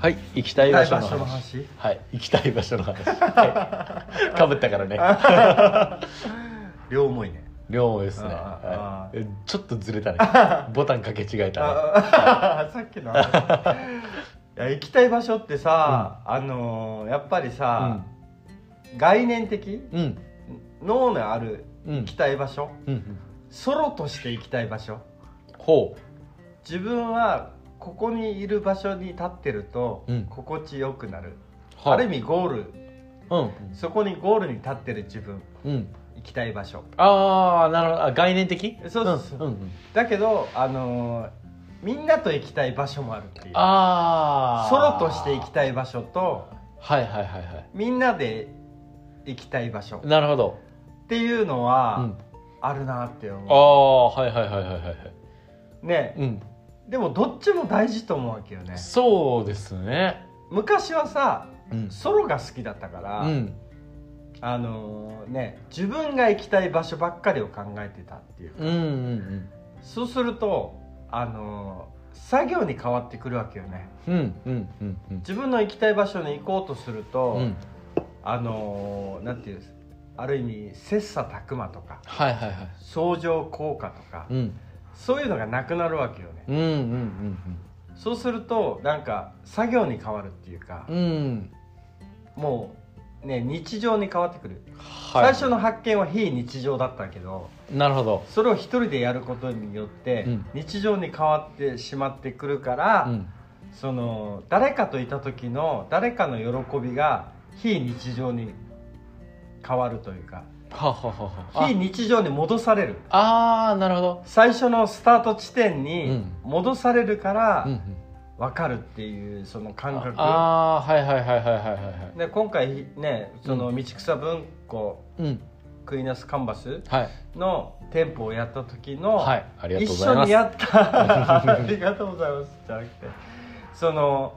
はい行きたい場所の話話？はい行きたい場所の話。はい。かぶったからね。両思いね。両思いですね、あはい。えちょっとずれたね。ボタンかけ違えたね。あさっきの。話 いや行きたい場所ってさ、あのーやっぱりさ、概念的うん。うん脳のあるうん。行きたい場所、うんうん。ソロとして行きたい場所？ほ自分はここにいる場所に立ってるとうん。心地よくなる、あ。る意味ゴール。うん。そこにゴールに立ってる自分。うん。行きたい場所。ああなるほど。あ概念的？そうそうそう。んんだけどあのーみんなと行きたい場所もあるっていう。ああソロとして行きたい場所とはいはいはいはい。みんなで行きたい場所。なるほど、っていうのうはん、あるなってあ思あはいはいはいはいはいはい、うね。うん、でもどっちも大事と思うわけよね。そうですね。昔はさうん。ソロが好きだったから、うん。あのーね自分が行きたい場所ばっかりを考えてたっていうか、うんうんそうするとあのー作業に変わってくるわけよね。うんうんうんうんうん。自分の行きたい場所に行こうとすると、うん。あのーなんていうんですある意味切磋琢磨とかはいはいはい。相乗効果とか、うんそういうのがなくなるわけよね。うんうんそうするとなんか作業に変わるっていうかうんうんうん。もうね日常に変わってくる、はい。最初の発見は非日常だったけどなるほど。それを一人でやることによって、うん。日常に変わってしまってくるから、うん。その誰かといた時の誰かの喜びが非日常に変わるというかはははは。非日常に戻される。ああーなるほど。最初のスタート地点うにん。戻されるからうんうん。分かるっていうその感覚、ああーはいはいはいはいはいはいはい。で今回ねその道草文庫うん。クイナスカンバスはい。の店舗をやった時の、はい。ありがとうご一ざいます。緒にやった。ありがとうございます。じゃなくて。その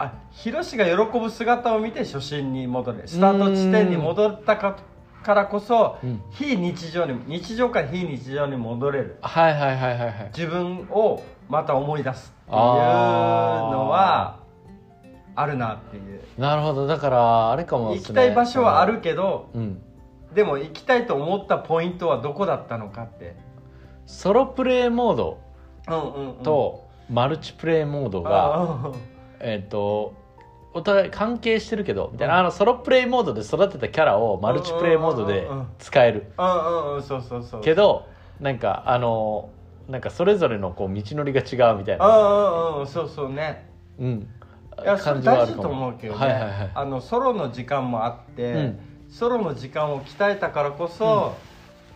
あヒロシが喜ぶ姿を見て初心に戻れスタート地点に戻ったかからこそ、うん。非日常に日常から非日常に戻れる。はいはいはいはいはい。自分をまた思い出すっていうのはあるなっていう。なるほど。だからあれかもね行きたい場所はあるけどうん。でも行きたいと思ったポイントはどこだったのかって。ソロプレイモードとマルチプレイモードが、あえっ、とお互い関係してるけどみたいな、うん。あのソロプレイモードで育てたキャラをマルチプレイモードで使える。ーうんうん。うんそうそうそうけどなんかあのなんかそれぞれのこう道のりが違うみたいうんなうんうん。そうそうね。うん。いやそれ感じはあ大事とるかも思うけどね、はいはいはい。あのソロの時間もあって、うん。ソロの時間を鍛えたからこそ、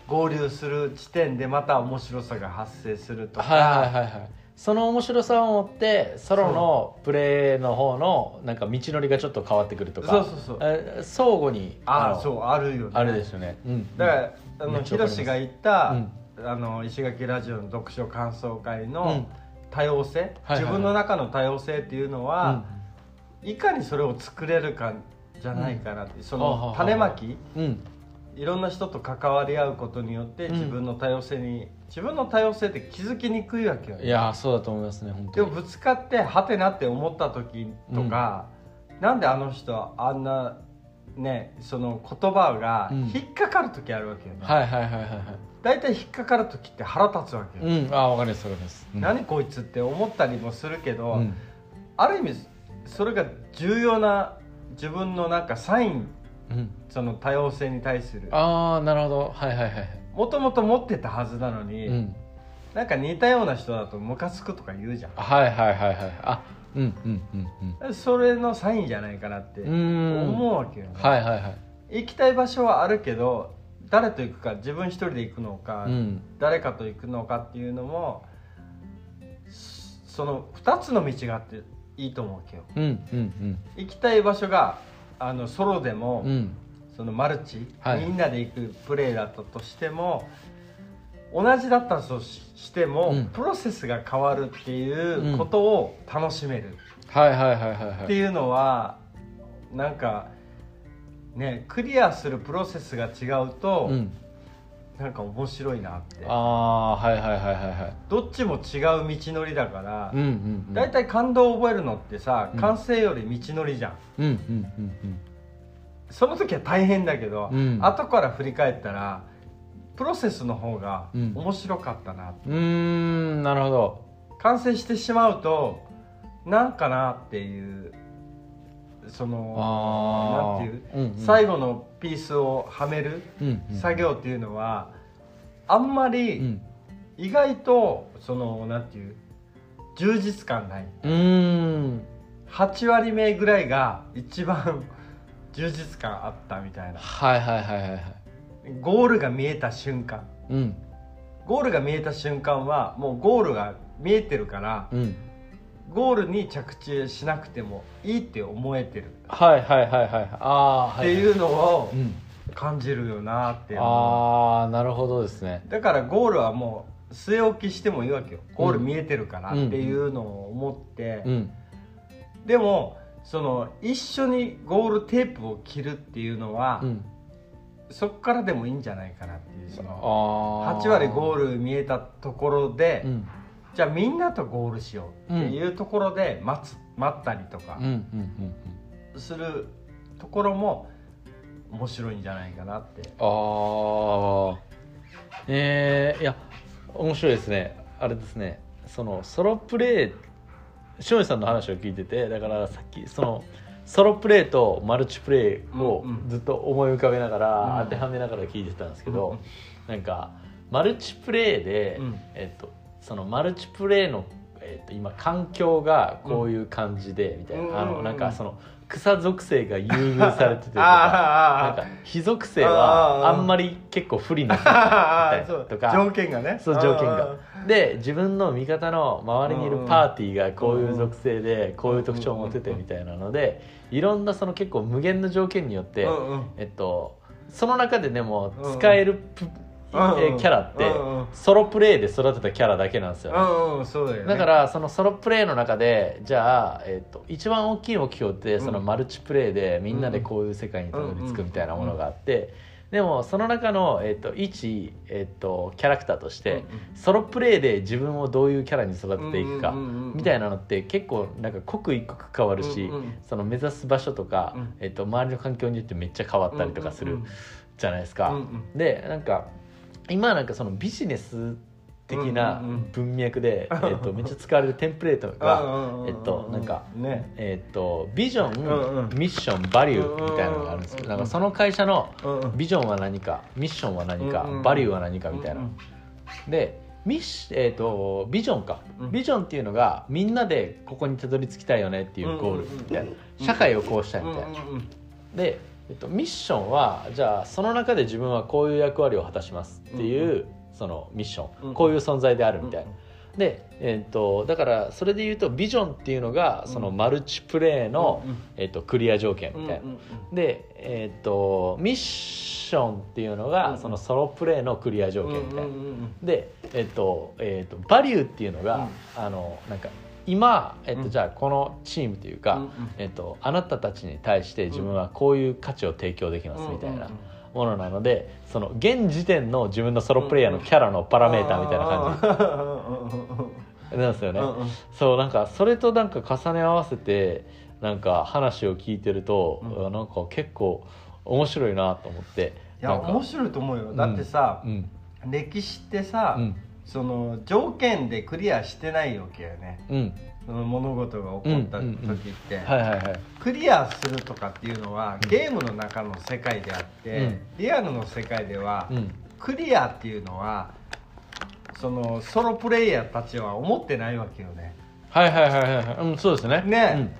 合流する地点でまた面白さが発生するとか、はいはいはいはいその面白さを持ってソロのプレイの方のなんか道のりがちょっと変わってくるとかそうそうそう。え相互にのああそうあるよね。あるですよね、うん、だからあめのヒロシが言った、あの石垣ラジオの読書感想会うん。の多様性、はいはいはい。自分の中の多様性っていうのは、いかにそれを作れるかじゃないかなって、その種まき？うんうん。いろんな人と関わり合うことによってうん。自分の多様性に、自分の多様性って気づきにくいわけよね。いやーそうだと思いますね本当に。でもぶつかってはてなって思った時とか、なんであの人はあんなねその言葉がうん。引っかかる時あるわけよね、はいはいはいはいはい。大体引っかかる時って腹立つわけよ、うん。あわかりますわかります、うん、何こいつって思ったりもするけど、うん。ある意味それが重要な自分のなんかサインうん、その多様性に対する。ああなるほど。はいはいはいはいもともと持ってたはずなのに、うん。なんか似たような人だとムカつくとか言うじゃはいはいはいはい。あうんうんうんん。それのサインじゃないかなって思うわけよね、はいはいはい。行きたい場所はあるけど誰と行くか自分一人で行くのか、うん。誰かと行くのかっていうのもそその2つの道があっていいと思うわけよ。うんうん行きたい場所があのソロでも、うんうんそのマルチ、はい。みんなで行くプレーだったとしても同じだったとししても、うん。プロセスが変わるっていうことを楽しめる。はいはいはいはいはい。っていうのはなんかねクリアするプロセスが違うと、うん。なんか面白いなって。ああはいはいはいはいはい。どっちも違う道のりだからうんうんうん。大体、感動を覚えるのってさうん。完成より道のりじゃん、うんうんうんその時は大変だけど、うん。後から振り返ったらプロセスの方がうん。面白かったな、うんなるほど。完成してしまうとなんかなっていうそのなんていう、うんうん、最後のピースをはめる作業っていうのはあんまうりん。意外とそのなんていう充実感ない。うーん。8割目ぐらいが一番充実感あったみたいな。はいはいはいはいはい。ゴールが見えた瞬間。うん。ゴールが見えた瞬間はもうゴールが見えてるからうん。ゴールに着地しなくてもいいって思えてる。はいはいはいはい。ああっていうのをうん。感じるよなって思ああなるほどですね。うだからゴールはもう据え置きしてもいいわけよ。ゴール見えてるからっていうのを思って、うん。でもその一緒にゴールテープを切るっていうのは、うん。そこからでもいいんじゃないかなっていうそあのあ8割ゴルール見えたところで、うん。じゃあみんなとゴールしようっていうところで待つ待ったりとかするところも面白いんじゃないかなって。ああえー、いや面白いですね。あれですね。そのソロプレイ塩見さんの話を聞いててだからさっきそのソロプレイとマルチプレイをずっと思い浮かべながら、うん。当てはめながら聞いてたんですけど、うん。なんかマルチプレイで、うん。えっと、そのマルチプレイの、えっと、今環境がこういう感じで、みたいな、あのなんかその草属性が優遇されててとかなんか非属性あはーあんまり結構不利なあーそう。とか条件がね。そう条件あがで自分の味方の周りにいるパーティーがこういう属性でこういう特徴を持っててみたいなのでいろんなその結構無限の条件によって、えっと、その中ででも使えるキャラってソロプレイで育てたキャラだけなんですよね、だからそのソロプレイの中でじゃあ、えっと一番大きい目標ってそのマルチプレイでみんなでこういう世界にたどり着くみたいなものがあってでもその中の、えっと一、えっとキャラクターとして、うんうん。ソロプレイで自分をどういうキャラに育てていくかみたいなのって結構なんか刻一刻変わるし、うんうんその目指す場所とか、うん。えっと周りの環境によってめっちゃ変わったりとかするじゃないですか。でなんか今なんかそのビジネス的な文脈で、えっと、めっちゃ使われるテンプレートうんが、えっとなんかね。えっとビジョン、ミッションバリューみたいなのがあるんですけど、なんかその会社のビジョンは何かミッションは何か、バリューは何かみたいな、でミッシえー、とビジョンか、うん。ビジョンっていうのがみんなでここにたどり着きたいよねっていうゴールみたいな、うん社会をこうしたいみたいな、で、えっと、ミッションはじゃあその中で自分はこういう役割を果たしますっていう、そのミッション、うんこういう存在であるみたいな、で、えっとだからそれで言うとビジョンっていうのがそのマルチプレイの、うんうん。えっと、クリア条件みたいな、うんうんうん。で、えっとミッションっていうのが、うんそのソロプレイのクリア条件みたいな、うんうんうんで、えっとえっとバリューっていうのが、あのなんか今、えっとうん。じゃあこのチームというか、えっとあなたたちに対して自分はこういう価値を提供できますみたいなものなのでその現時点の自分のソロプレイヤーのキャラのパラメーターみたいな感じ。なんですよね。そうなんかそれとなんか重ね合わせてなんか話を聞いてると、うん。なんか結構面白いなと思って。いや面白いと思うよ。だってさうん。歴史ってさうんその条件でクリアしてないわけよね。うん。その物事が起こった時って。クリアするとかっていうのはゲームの中の世界であって、うん。リアルの世界では、うん。クリアっていうのはそのソロプレイヤーたちは思ってないわけよね。はいはいはいはいはい。うんそうですね。ね。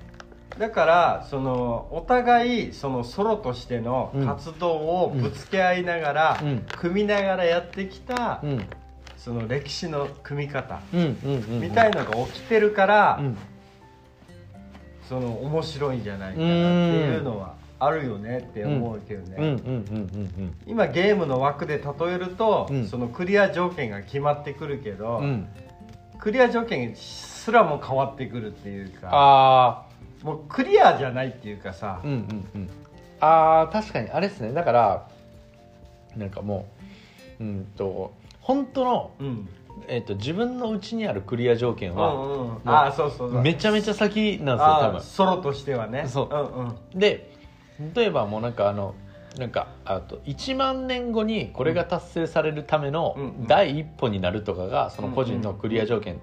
だからそのお互いそのソロとしての活動をぶつけ合いながら、うん。組みながらやってきた、その歴史の組み方みたいのが起きてるから、うん。その面白いんじゃないかなっていうのはあるよねって思うけどね、今ゲームの枠で例えると、うん。そのクリア条件が決まってくるけど、うん。うんクリア条件すらも変わってくるっていうかあもうクリアじゃないっていうかさ。あ、うんうんうん。ああ確かに。あれですね。だからなんかもううんと本当の、うん。えっと自分のうちにあるクリア条件は、うんうん。ああそうそうそう。めちゃめちゃ先なんですよ多分。ソロとしてはね。そう。んうん。で例えばもうなんかあのなんかあと1万年後にこれが達成されるための第一歩になるとかがその個人のクリア条件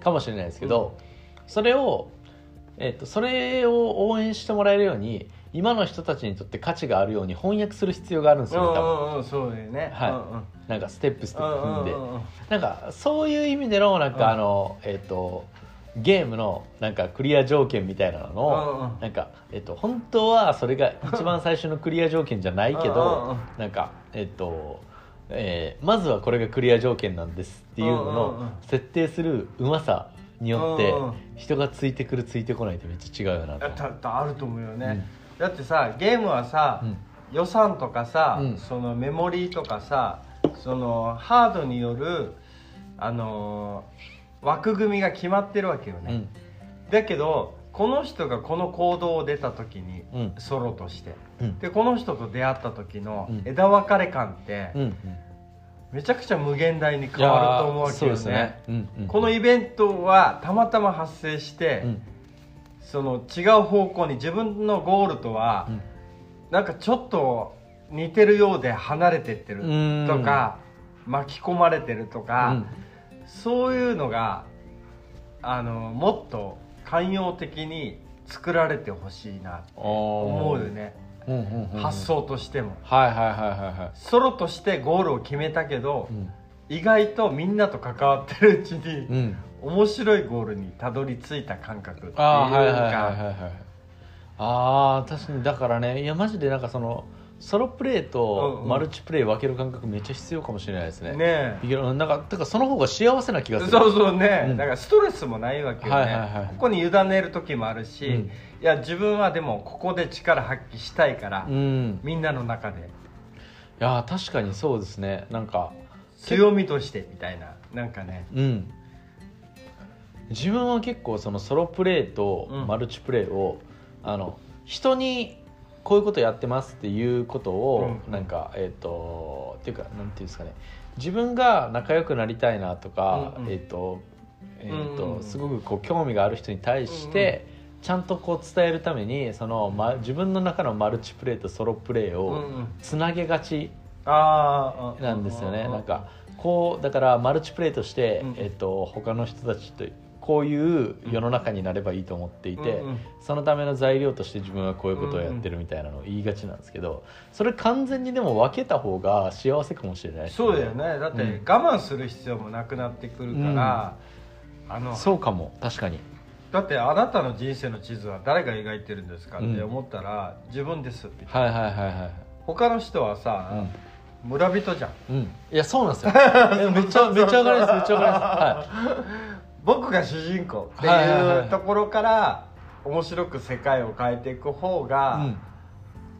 かもしれないですけど、それを、えっとそれを応援してもらえるように今の人たちにとって価値があるように翻訳する必要があるんですよね多分うんうんうんそうだよね。はい。うんうん。なんかステップステップ踏んで。うんうんうんなんかそういう意味でのなんうんかあの、えっとゲームのなんかクリア条件みたいなのうんをうん。なんか、えっと、本当はそれが一番最初のクリア条件じゃないけどなんかえっと、えーまずはこれがクリア条件なんですっていうのの設定するうまさによって人がついてくるついてこないってめっちゃ違うよなと。あると思うよね、だってさゲームはさ、うん。予算とかさ、うん。そのメモリーとかさそのハードによるあのー枠組みが決まってるわけよね、うん。だけどこの人がこの行動を出た時に、うん。ソロとして。うん。でこの人と出会った時のうん。枝分かれ感って、うんうん。めちゃくちゃ無限大に変わると思うわけよいやーそうですね。うんうん。このイベントはたまたま発生して、うんその違う方向に自分のゴールとは、うん。なんかちょっと似てるようで離れてってるとか巻き込まれてるとか、そういうのがあのもっと寛容的に作られてほしいなって思思うよね、うんうんうんうん。発想としても。はいはいはいはいはい。ソロとしてゴールを決めたけど、うん。意外とみんなと関わってるうちに、うん面白いゴールにたどり着いた感覚っていうかああはいはいはいはい。はいああ確かにだからねいやマジでなんかそのソロプレイうんとうんマルチプレイ分ける感覚めっちゃ必要かもしれないですね。ねいやなんかだからその方が幸せな気がする。そうそうね、うん。だからストレスもないわけよね、はいはいはい。ここに委ねる時もあるし、うん。いや自分はでもここで力発揮したいから、うん。みんなの中で。いやー確かにそうですね。なんか強みとしてみたいな。なんかね。うん自分は結構そのソロプレイとうん。マルチプレイを、あの人にこういうことやってますっていうことを、うん。なんかえっ、とっていうかなんていうんですかね。自分が仲良くなりたいなとか、うんうん。えっ、と,、えーとうん。うんすごくこう興味がある人に対して、ちゃんとこう伝えるためにその、ま、自分の中のマルチプレイとソロプレイをうんうん。つなげがちなんですよね、うなんかこうだからマルチプレイとして、うん。えっと他の人たちとこういう世の中になればいいと思っていて、うんうんそのための材料として自分はこういうことをやってるみたいなのを言いがちなんですけどそれ完全にでも分けた方が幸せかもしれない。ですそうだよね。だってうん。我慢する必要もなくなってくるから、あのそうかも確かに。だってあなたの人生の地図は誰が描いてるんですかって思ったら、自分ですってはいはいはいはい他の人はさ、村人じゃん。うん、うん、いやそうなんですよ。めっちゃめっちゃ分かりますめっちゃ分かります。はい僕が主人公ってはいうところから面白く世界を変えていく方が、うん。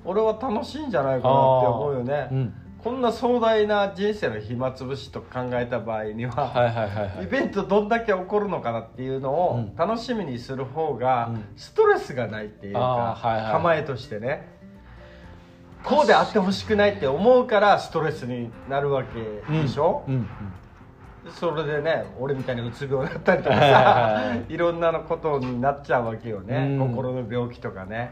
俺は楽しいんじゃないかなって思うよね、うん。こんな壮大な人生の暇つぶしと考えた場合には、イベントどんだけ起こるのかなっていうのをうん。楽しみにする方がうん。ストレスがないっていうか、構えとしてね。こうであってほしくないって思うからストレスになるわけでしょ、うん。うんそれでね俺みたいにうつ病だったりとかさはいいろんなのことになっちゃうわけよね、うん。心の病気とかね。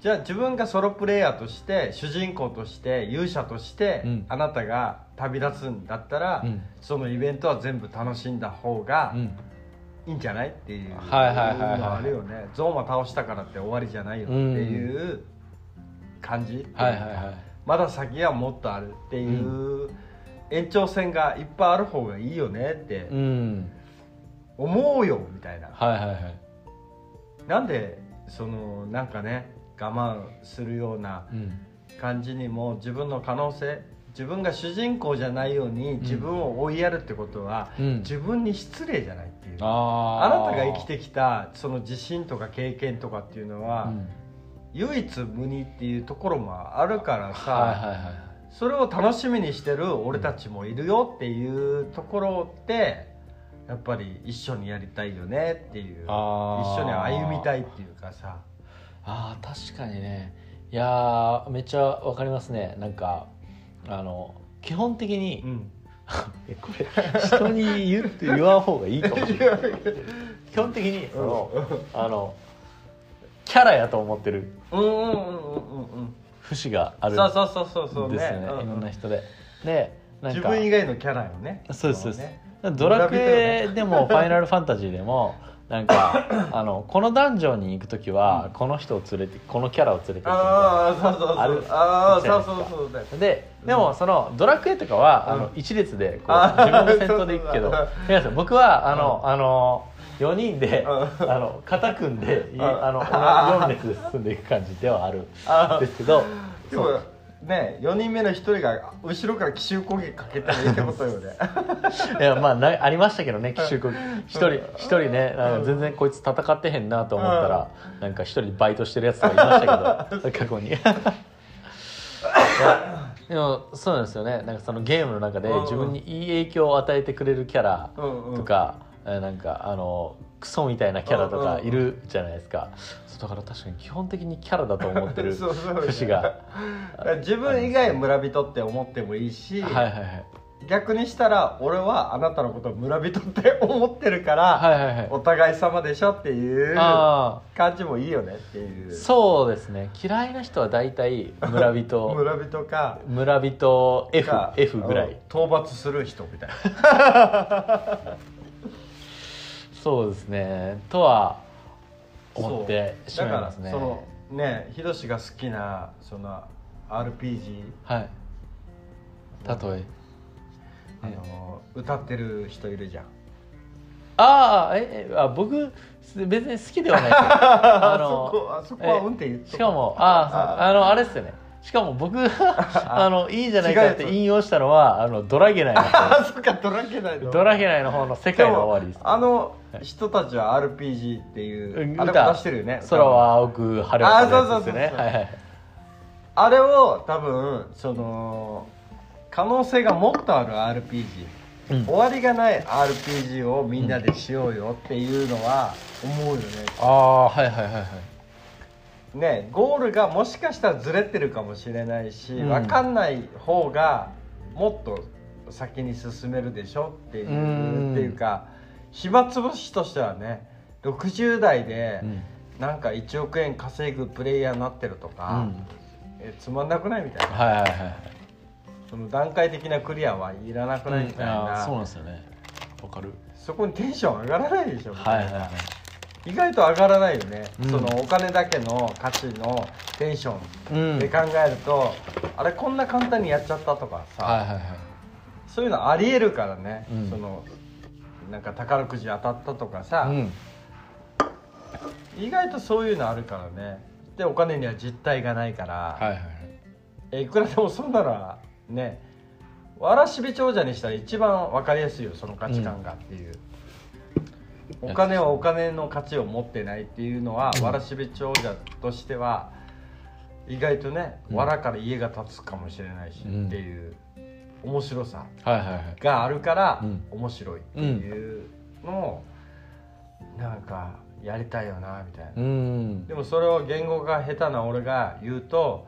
じゃあ自分がソロプレイヤーとして主人公として勇者として、うん。あなたが旅立つんだったら、うん。そのイベントは全部楽しんだ方がうん。いいんじゃないっていう。はいはいはいはいのはあるよねゾーマ倒したからって終わりじゃないよっていう感じ、はいはいはい。まだ先はもっとあるっていう、延長線がいっぱいある方がいいよねってうん思うよみたいな、はいはいはい。なんでそのなんかね我慢するようなうん。感じにも自分の可能性自分が主人公じゃないように自分を追いやるってことは、うん。自分に失礼じゃないっていう。ああなたが生きてきたその自信とか経験とかっていうのは、うん。唯一無二っていうところもあるからさ、はいはいはいそれを楽しみにしてる俺たちもいるよっていうところってやっぱり一緒にやりたいよねっていう一緒に歩みたいっていうかさ。あー確かにね。いやーめっちゃわかりますね。なんかあの基本的に、うん。えこれ人に言って言わん方がいいかもしれない。基本的にその、あのキャラやと思ってる。うんうんうんうんうん節があるそうそうそうそうそうですよね。うん。うんいろんな人で。でなんか自分以外のキャラよね。そうですそうです。ね。ドラクエでも「ファイナルファンタジー」でもなんか あのこのダンジョンに行く時はこの人を連れてこのキャラを連れて行くああそうそうそう。あるああじゃそうそうそうででもそのドラクエとかは、あのうん。一列でこう自分の先頭で行くけどそうそう皆さん僕はあの、あの4人で、うん。あの肩組んで、いん。あのあー4列で進んでいく感じではある。んですけどでもね4人目の1人が後ろから奇襲攻撃かけたらいいってことよね。いやまあなありましたけどね奇襲攻撃。一人一人ね全然こいつ戦ってへんなと思ったらなんか一人バイトしてるやつとかいましたけど 過去に。でもそうなんですよね。なんかそのゲームの中でうん。うん自分にいい影響を与えてくれるキャラうんうん。とか、えーなんかあのクソみたいなキャラとかいるじゃないですか、そうだから確かに基本的にキャラだと思ってる 節が。自分以外村人って思ってもいいし、はいはいはい。逆にしたら俺はあなたのことを村人って思ってるから、はいはいはい。お互い様でしょっていうあ感じもいいよねっていう。あそうですね。嫌いな人は大体村人。村人か。村人 F, か F ぐらい。うん。討伐する人みたいなそうですね。とは思ってしまいますね。だからそのねヒロシが好きなその RPG はい。例え。あの歌ってる人いるじゃん。ああええあ僕別に好きではない ああそこあそこはうんって言っとくしかもあああのあれっすよね。しかも僕 あのいいじゃないかって引用したのはあのドラゲナイの あ方そっかドラケないのドラゲナイの方の世界の終わりです。あの人たちは RPG っていううんあれも出してるよね。空は青く晴れですよね。あそうそうそうそう。はいはい。あれを多分その可能性がもっとある RPG、うん。終わりがない RPG をみんなでしようよっていうのは思うよね、ああはいはいはいはい。ねゴールがもしかしたらずれてるかもしれないし、うん。分かんない方がもっと先に進めるでしょっていううん。っていうか暇つぶしとしてはね60代でうん。なんか1億円稼ぐプレイヤーになってるとうか、ん。えつまんなくないみたいな。はいはいはいはい。その段階的なクリアはいらなくないみたいあな、ーそうなんですよね。わかる。そこにテンション上がらないでしょはいはいはい。意外と上がらないよね、うん。そのお金だけの価値のテンショうん。ンで考えると、あれこんな簡単にやっちゃったとかさ、はいはいはい。そういうのありえるからね、うん。そのなんか宝くじ当たったとかさ、うん。意外とそういうのあるからね。でお金には実体がないから、はいはいはい。えいくらでもそんならねわらしべ長者にしたら一番分かりやすいよその価値観がっていう、うん。お金はお金の価値を持ってないっていうのは、わらしべ長者としては意外とね、うん。わらから家が建つかもしれないし、うんっていう面白さがあるから、うん。面白いっていうのを、なんかやりたいよなみたいな、うん。でもそれを言語が下手な俺が言うと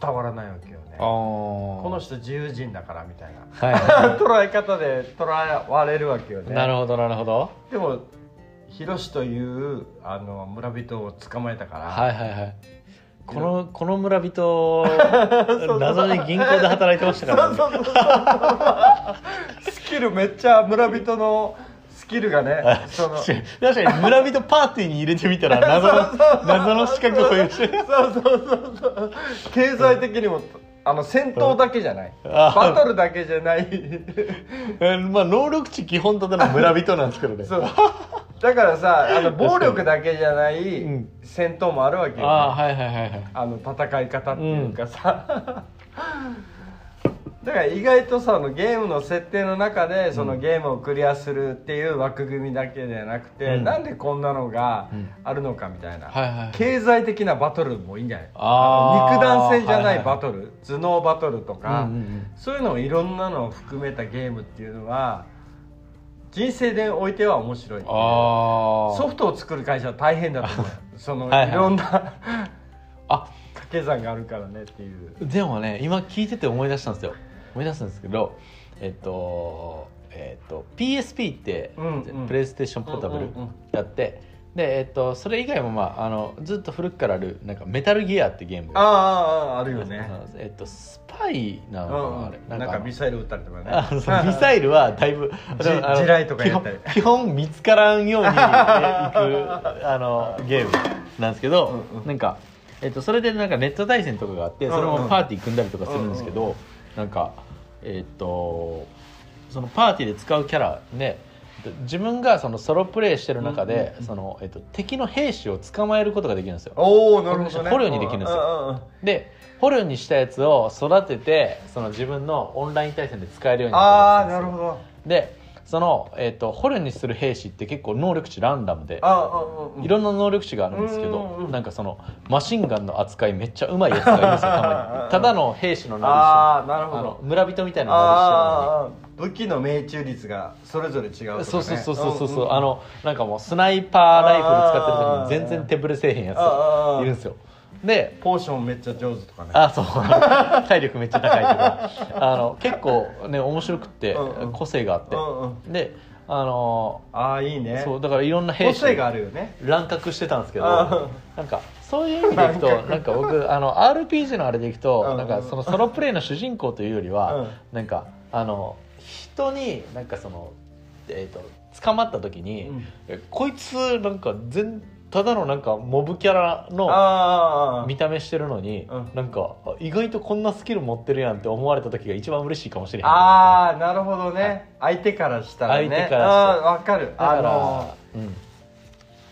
伝わらないわけよね。あここの人自由人だからみたいな。はいは 捉え方で捉えわれるわけよいね。なるほどなるほど。でもヒロシというあの村人を捕まえたから、はいはいはいこのこの村人 謎に銀行で働いてましたからね。そうそうそうそう。スキルめっちゃ村人のスキルがねその。そう確かに村人パーティーに入れてみたら謎の謎の資格を保有してるそうそうそう。経済的にもあの戦闘だけじゃない。あバトルだけじゃない。えまあ能力値基本とでの村人なんですけどね。そう。だからさあの暴力だけじゃないうん。戦闘もあるわけよ、ねああはいはいはいはい。あの戦い方っていうかさ、だから意外とさゲームの設定の中でそのゲームをクリアするっていう枠組みだけではなくて、うん。なんでこんなのがうん。あるのかみたいな、はいはい経済的なバトルもいいんじゃない？あー。肉弾戦じゃなはいはいい。バトル、頭脳バトルとか、うんうんうん。そういうのをいろんなのを含めたゲームっていうのは人生でおいては面白いソフトを作る会社は大変だと思う。よ そのはいはい。いろんなあ。掛け算があるからねっていう。でもね今聞いてて思い出したんですよ思い出すんですけどえっとえっと PSP って、うんうん。プレイステーションポータブルやって、でえっとそれ以外もまああのずっと古くからあるなんかメタルギアってゲーム。あああああるよね。えっとスパイなのあれ。うん。なんかミサイル撃ったりとかね。あそうミサイルはだいぶ 地雷とかやったり。基本見つからんように行く あのゲームなんですけど、うなんか、えっと、それでなんかネット対戦とかがあってそれもパーティー組んだりとかするんですけど、なんかえっとそのパーティーで使うキャラね自分がそのソロプレイしてる中で、そのえっと、敵の兵士を捕まえることができるんですよ。おおなるほどね。捕虜にできるんですよ。で捕虜にしたやつを育ててその自分のオンライン対戦で使えるようにああなるんですよ。なるほど。でその、えー、と捕虜にする兵士って結構能力値ランダムでいろんな能力値があるんですけど、うんなんかそのマシンガンの扱いめっちゃうまいやつがいるんですよ たまに。ただの兵士のなるほど。村人みたいななああ武器の命中率がそれぞれ違うとか、ね、そうそうそうそうそう、んんあのなんかもうスナイパーライフル使ってる時に全然手ぶれせえへんやついるんですよでポーションめっちゃ上手とかね。あそう。体力めっちゃ高いとか。あの結構ね面白くってうんうん。個性があって、うんうん。であのああいいね。そうだからいろんな兵士個性があるよね。乱獲してたんですけどあなんかそういう意味でいくとなんか僕あの RPG のあれでいくとうんうん。なんかそのソロプレイの主人公というよりは、うん。なんかあの人になんかそのえっ、と捕まった時に、うん。えこいつなんか全ただのなんかモブキャラの見た目してるのに、うん。なんかあ意外とこんなスキル持ってるやんって思われた時が一番嬉しいかもしれへんああなるほどね、相手からしたらね。相手からしたら。ああわかる。だからあのうん。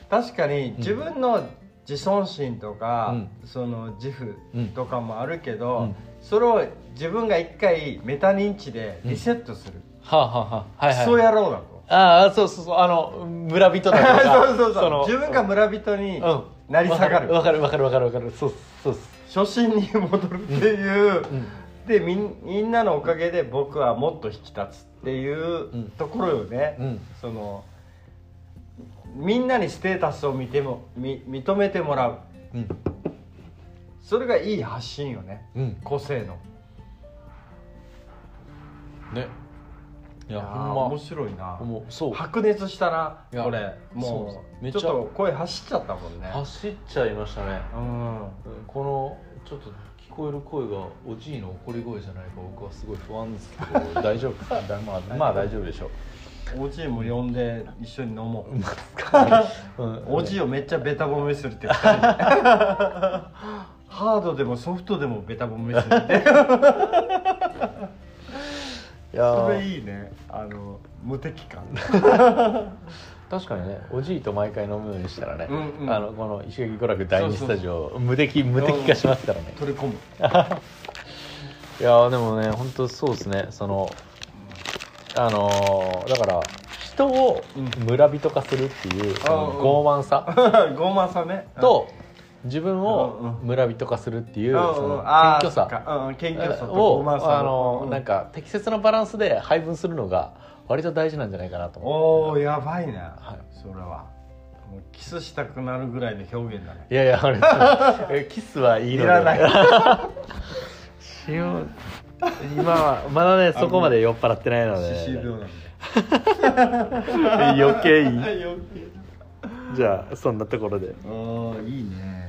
確かに自分の自尊心とか、うその自負うん。とかもあるけど、うん。それを自分が一回メタ認知でリセットする、はあ、はあはあ、はいはい。そうやろうだとああそうそうそうあの村人だとかそうそうそう。の 自分が村人にうん。なり下がる、わかるわかるわかるわかるそうそうっす初心に戻るっていう、うん。でみんみんなのおかげで僕はもっと引き立つっていううん。ところよね、うん。そのみんなにステータスを見てもみ認めてもらう。うん。それがいい発信よね。うん。個性の。ねいやほんま。面白いな。もうそう。白熱したなこれ。もそうめっちゃうちょっと声走っちゃったもんね。走っちゃいましたね。うん。うんこのちょっと聞こえる声がおじいの怒り声じゃないか僕はすごい不安ですけど 大丈夫？だまあまあ大丈夫でしょおじいも呼んで一緒に飲もう、う、うん、おじいをめっちゃベタ褒めするって ハードでもソフトでもベタ褒めするってそれーいいね。あの無敵感。確かにねおじいと毎回飲むようにしたらね、うんうん。あのこの石垣娯楽第二そうそうスタジオ無敵無敵化しますからね。取り込む。いやーでもね本当そうですね。そのあのーだから人を村人化するっていう、傲慢さ。傲慢さね。とうんをうん村人化するっていう、うんうん。その謙虚さ。うん謙虚さとをあのうん。なんか適切なバランスで配分するのが割と大事なんじゃないかなと思おおやばいな、はい。それは。もうキスしたくなるぐらいの表現だね。ういやいやあれ えキスはいいので。いらない。しよう。今はまだねそこまで酔っ払ってないので。余計いい。じゃあそんなところで。ああいいね